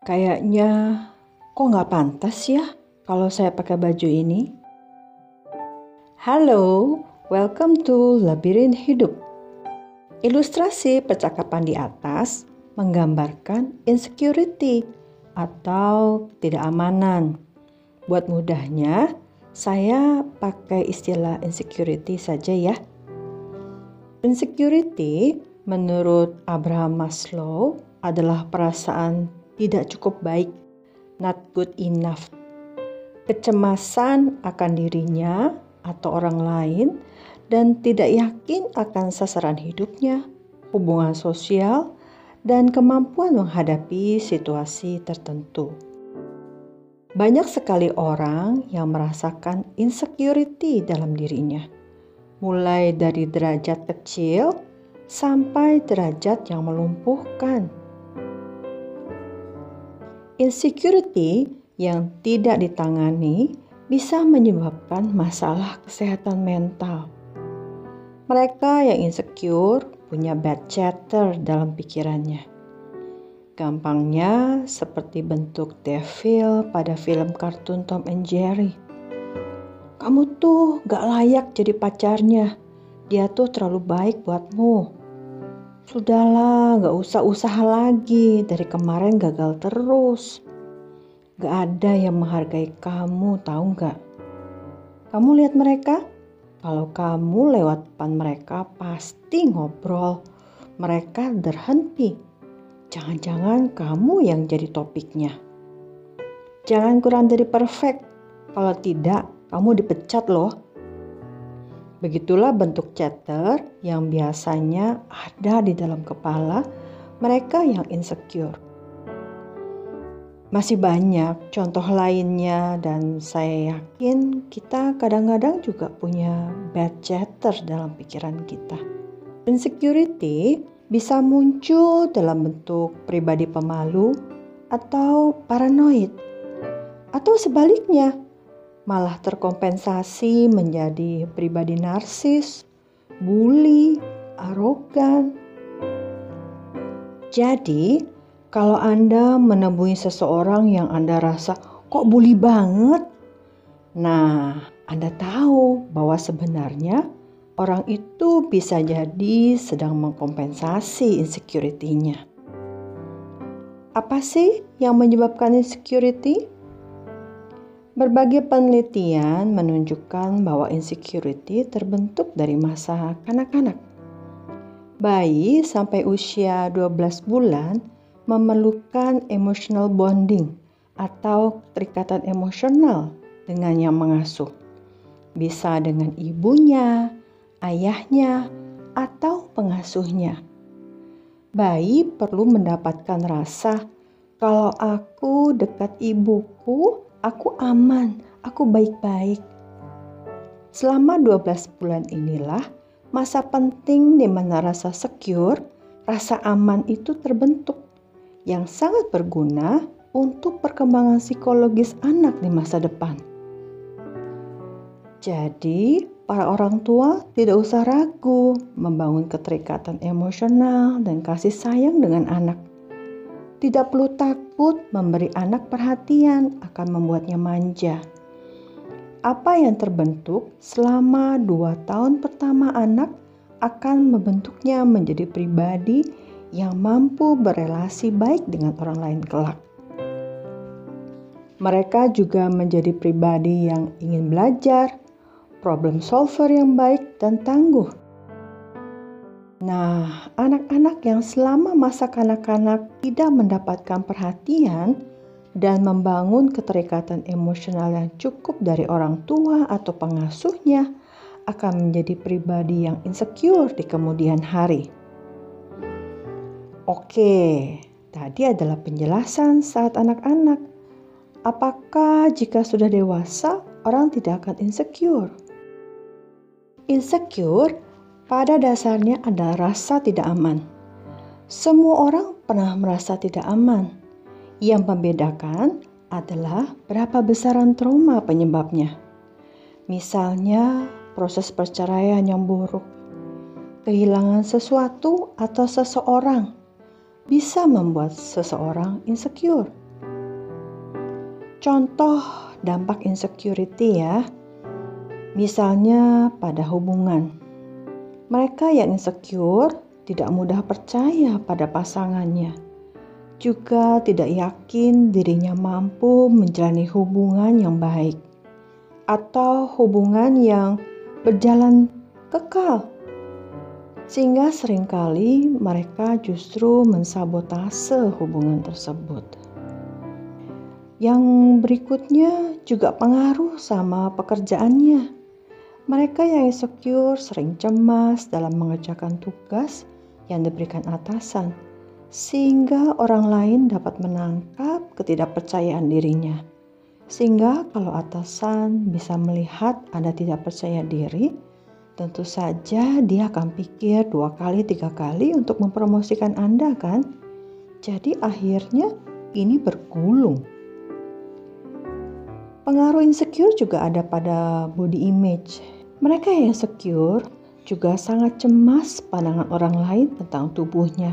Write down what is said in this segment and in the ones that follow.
Kayaknya kok nggak pantas ya kalau saya pakai baju ini. Halo, welcome to Labirin Hidup. Ilustrasi percakapan di atas menggambarkan insecurity atau tidak amanan. Buat mudahnya, saya pakai istilah insecurity saja ya. Insecurity menurut Abraham Maslow adalah perasaan tidak cukup baik, not good enough. Kecemasan akan dirinya atau orang lain dan tidak yakin akan sasaran hidupnya, hubungan sosial, dan kemampuan menghadapi situasi tertentu. Banyak sekali orang yang merasakan insecurity dalam dirinya, mulai dari derajat kecil sampai derajat yang melumpuhkan. Insecurity yang tidak ditangani bisa menyebabkan masalah kesehatan mental. Mereka yang insecure punya bad chatter dalam pikirannya. Gampangnya seperti bentuk devil pada film kartun Tom and Jerry. Kamu tuh gak layak jadi pacarnya. Dia tuh terlalu baik buatmu. Sudahlah, gak usah usaha lagi. Dari kemarin gagal terus. Gak ada yang menghargai kamu, tahu gak? Kamu lihat mereka? Kalau kamu lewat depan mereka, pasti ngobrol. Mereka berhenti. Jangan-jangan kamu yang jadi topiknya. Jangan kurang dari perfect. Kalau tidak, kamu dipecat loh. Begitulah bentuk chatter yang biasanya ada di dalam kepala mereka yang insecure. Masih banyak contoh lainnya dan saya yakin kita kadang-kadang juga punya bad chatter dalam pikiran kita. Insecurity bisa muncul dalam bentuk pribadi pemalu atau paranoid atau sebaliknya malah terkompensasi menjadi pribadi narsis, bully, arogan. Jadi, kalau Anda menemui seseorang yang Anda rasa kok bully banget, nah Anda tahu bahwa sebenarnya orang itu bisa jadi sedang mengkompensasi insecurity-nya. Apa sih yang menyebabkan insecurity? Berbagai penelitian menunjukkan bahwa insecurity terbentuk dari masa kanak-kanak. Bayi sampai usia 12 bulan memerlukan emotional bonding atau keterikatan emosional dengan yang mengasuh. Bisa dengan ibunya, ayahnya, atau pengasuhnya. Bayi perlu mendapatkan rasa kalau aku dekat ibuku, aku aman, aku baik-baik. Selama 12 bulan inilah masa penting di mana rasa secure, rasa aman itu terbentuk yang sangat berguna untuk perkembangan psikologis anak di masa depan. Jadi, para orang tua tidak usah ragu membangun keterikatan emosional dan kasih sayang dengan anak tidak perlu takut memberi anak perhatian akan membuatnya manja. Apa yang terbentuk selama dua tahun pertama anak akan membentuknya menjadi pribadi yang mampu berelasi baik dengan orang lain kelak. Mereka juga menjadi pribadi yang ingin belajar, problem solver yang baik dan tangguh Nah, anak-anak yang selama masa kanak-kanak tidak mendapatkan perhatian dan membangun keterikatan emosional yang cukup dari orang tua atau pengasuhnya akan menjadi pribadi yang insecure di kemudian hari. Oke, tadi adalah penjelasan saat anak-anak. Apakah jika sudah dewasa orang tidak akan insecure? Insecure pada dasarnya adalah rasa tidak aman. Semua orang pernah merasa tidak aman. Yang membedakan adalah berapa besaran trauma penyebabnya. Misalnya, proses perceraian yang buruk, kehilangan sesuatu atau seseorang bisa membuat seseorang insecure. Contoh dampak insecurity ya. Misalnya pada hubungan. Mereka yang insecure tidak mudah percaya pada pasangannya. Juga tidak yakin dirinya mampu menjalani hubungan yang baik atau hubungan yang berjalan kekal. Sehingga sering kali mereka justru mensabotase hubungan tersebut. Yang berikutnya juga pengaruh sama pekerjaannya. Mereka yang insecure sering cemas dalam mengerjakan tugas yang diberikan atasan, sehingga orang lain dapat menangkap ketidakpercayaan dirinya. Sehingga kalau atasan bisa melihat Anda tidak percaya diri, tentu saja dia akan pikir dua kali, tiga kali untuk mempromosikan Anda kan? Jadi akhirnya ini bergulung Pengaruh insecure juga ada pada body image. Mereka yang insecure juga sangat cemas pandangan orang lain tentang tubuhnya.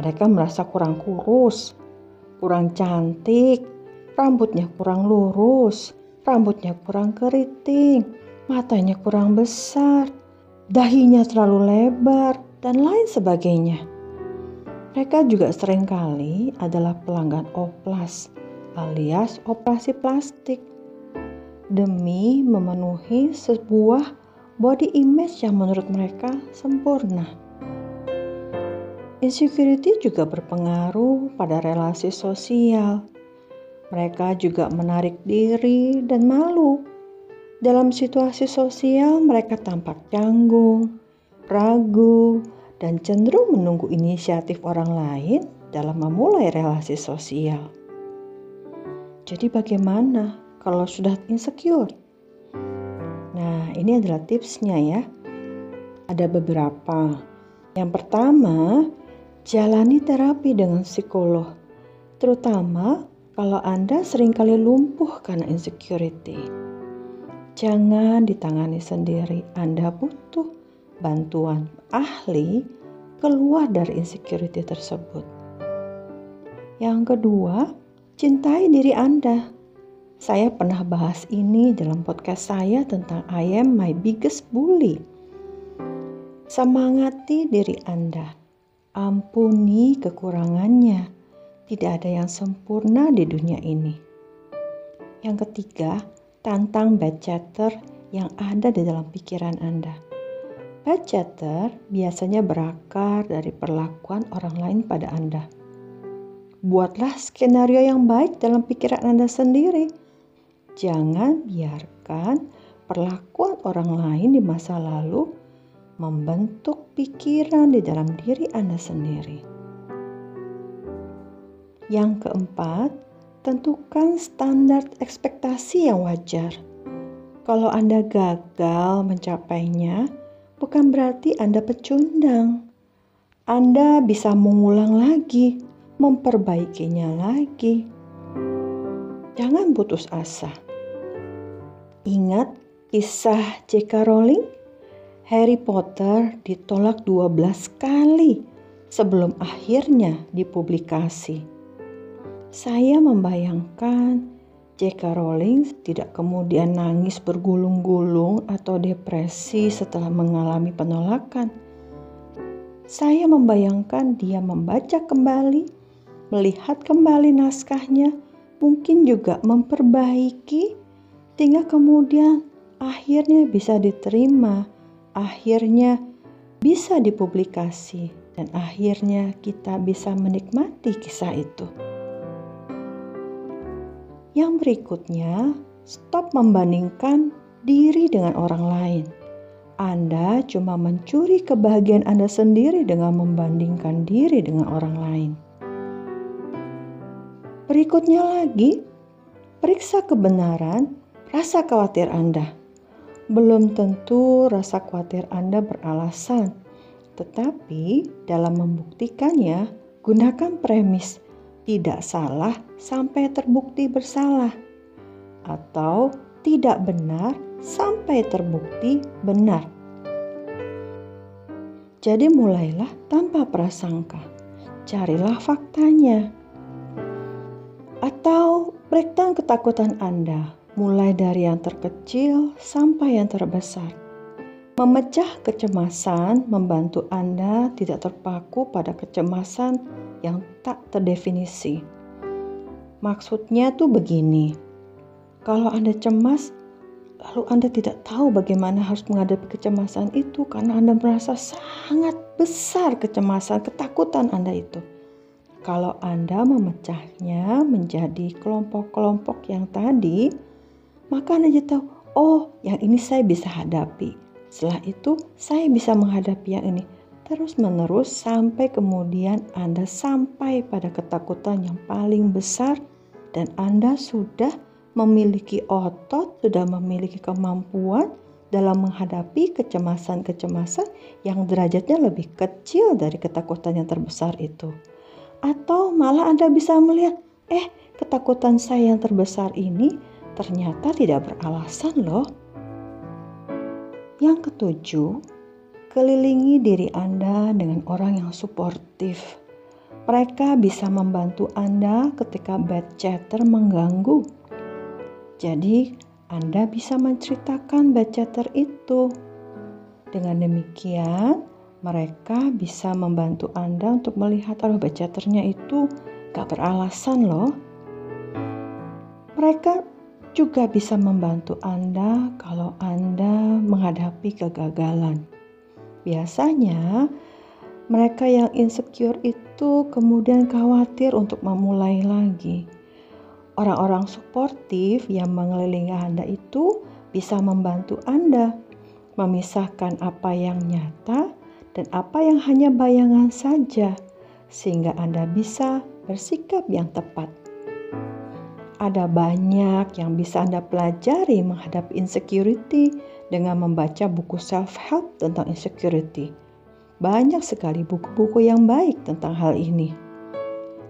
Mereka merasa kurang kurus, kurang cantik, rambutnya kurang lurus, rambutnya kurang keriting, matanya kurang besar, dahinya terlalu lebar, dan lain sebagainya. Mereka juga sering kali adalah pelanggan oplas alias operasi plastik demi memenuhi sebuah body image yang menurut mereka sempurna. Insecurity juga berpengaruh pada relasi sosial. Mereka juga menarik diri dan malu. Dalam situasi sosial, mereka tampak canggung, ragu, dan cenderung menunggu inisiatif orang lain dalam memulai relasi sosial. Jadi bagaimana kalau sudah insecure? Nah, ini adalah tipsnya ya. Ada beberapa. Yang pertama, jalani terapi dengan psikolog. Terutama kalau Anda sering kali lumpuh karena insecurity. Jangan ditangani sendiri. Anda butuh bantuan ahli keluar dari insecurity tersebut. Yang kedua, Cintai diri Anda. Saya pernah bahas ini dalam podcast saya tentang I am my biggest bully. Semangati diri Anda. Ampuni kekurangannya. Tidak ada yang sempurna di dunia ini. Yang ketiga, tantang bad chatter yang ada di dalam pikiran Anda. Bad chatter biasanya berakar dari perlakuan orang lain pada Anda Buatlah skenario yang baik dalam pikiran Anda sendiri. Jangan biarkan perlakuan orang lain di masa lalu membentuk pikiran di dalam diri Anda sendiri. Yang keempat, tentukan standar ekspektasi yang wajar. Kalau Anda gagal mencapainya, bukan berarti Anda pecundang. Anda bisa mengulang lagi memperbaikinya lagi. Jangan putus asa. Ingat kisah J.K. Rowling? Harry Potter ditolak 12 kali sebelum akhirnya dipublikasi. Saya membayangkan J.K. Rowling tidak kemudian nangis bergulung-gulung atau depresi setelah mengalami penolakan. Saya membayangkan dia membaca kembali melihat kembali naskahnya, mungkin juga memperbaiki, sehingga kemudian akhirnya bisa diterima, akhirnya bisa dipublikasi, dan akhirnya kita bisa menikmati kisah itu. Yang berikutnya, stop membandingkan diri dengan orang lain. Anda cuma mencuri kebahagiaan Anda sendiri dengan membandingkan diri dengan orang lain. Berikutnya lagi, periksa kebenaran rasa khawatir Anda. Belum tentu rasa khawatir Anda beralasan, tetapi dalam membuktikannya, gunakan premis tidak salah sampai terbukti bersalah, atau tidak benar sampai terbukti benar. Jadi, mulailah tanpa prasangka, carilah faktanya Breakdown ketakutan Anda, mulai dari yang terkecil sampai yang terbesar. Memecah kecemasan membantu Anda tidak terpaku pada kecemasan yang tak terdefinisi. Maksudnya tuh begini, kalau Anda cemas, lalu Anda tidak tahu bagaimana harus menghadapi kecemasan itu karena Anda merasa sangat besar kecemasan, ketakutan Anda itu. Kalau Anda memecahnya menjadi kelompok-kelompok yang tadi, maka Anda jadi tahu, oh yang ini saya bisa hadapi. Setelah itu saya bisa menghadapi yang ini. Terus menerus sampai kemudian Anda sampai pada ketakutan yang paling besar dan Anda sudah memiliki otot, sudah memiliki kemampuan dalam menghadapi kecemasan-kecemasan yang derajatnya lebih kecil dari ketakutan yang terbesar itu. Atau malah Anda bisa melihat, eh ketakutan saya yang terbesar ini ternyata tidak beralasan loh. Yang ketujuh, kelilingi diri Anda dengan orang yang suportif. Mereka bisa membantu Anda ketika bad chatter mengganggu. Jadi, Anda bisa menceritakan bad chatter itu. Dengan demikian, mereka bisa membantu Anda untuk melihat arah bacaternya itu gak beralasan loh. Mereka juga bisa membantu Anda kalau Anda menghadapi kegagalan. Biasanya mereka yang insecure itu kemudian khawatir untuk memulai lagi. Orang-orang suportif yang mengelilingi Anda itu bisa membantu Anda memisahkan apa yang nyata dan apa yang hanya bayangan saja, sehingga Anda bisa bersikap yang tepat. Ada banyak yang bisa Anda pelajari menghadapi insecurity dengan membaca buku self-help tentang insecurity. Banyak sekali buku-buku yang baik tentang hal ini.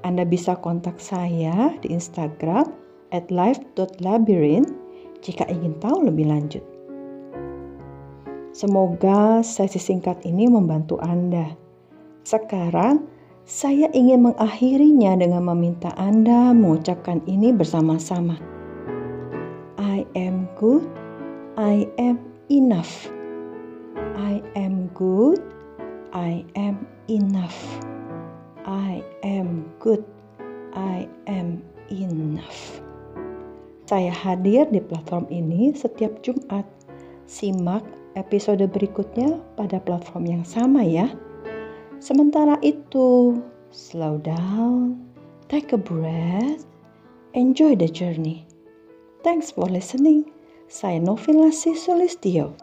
Anda bisa kontak saya di Instagram at life.labyrinth jika ingin tahu lebih lanjut. Semoga sesi singkat ini membantu Anda. Sekarang, saya ingin mengakhirinya dengan meminta Anda mengucapkan ini bersama-sama. I am good, I am enough. I am good, I am enough. I am good, I am enough. Saya hadir di platform ini setiap Jumat. Simak episode berikutnya pada platform yang sama ya. Sementara itu, slow down, take a breath, enjoy the journey. Thanks for listening. Saya Novila Solistio.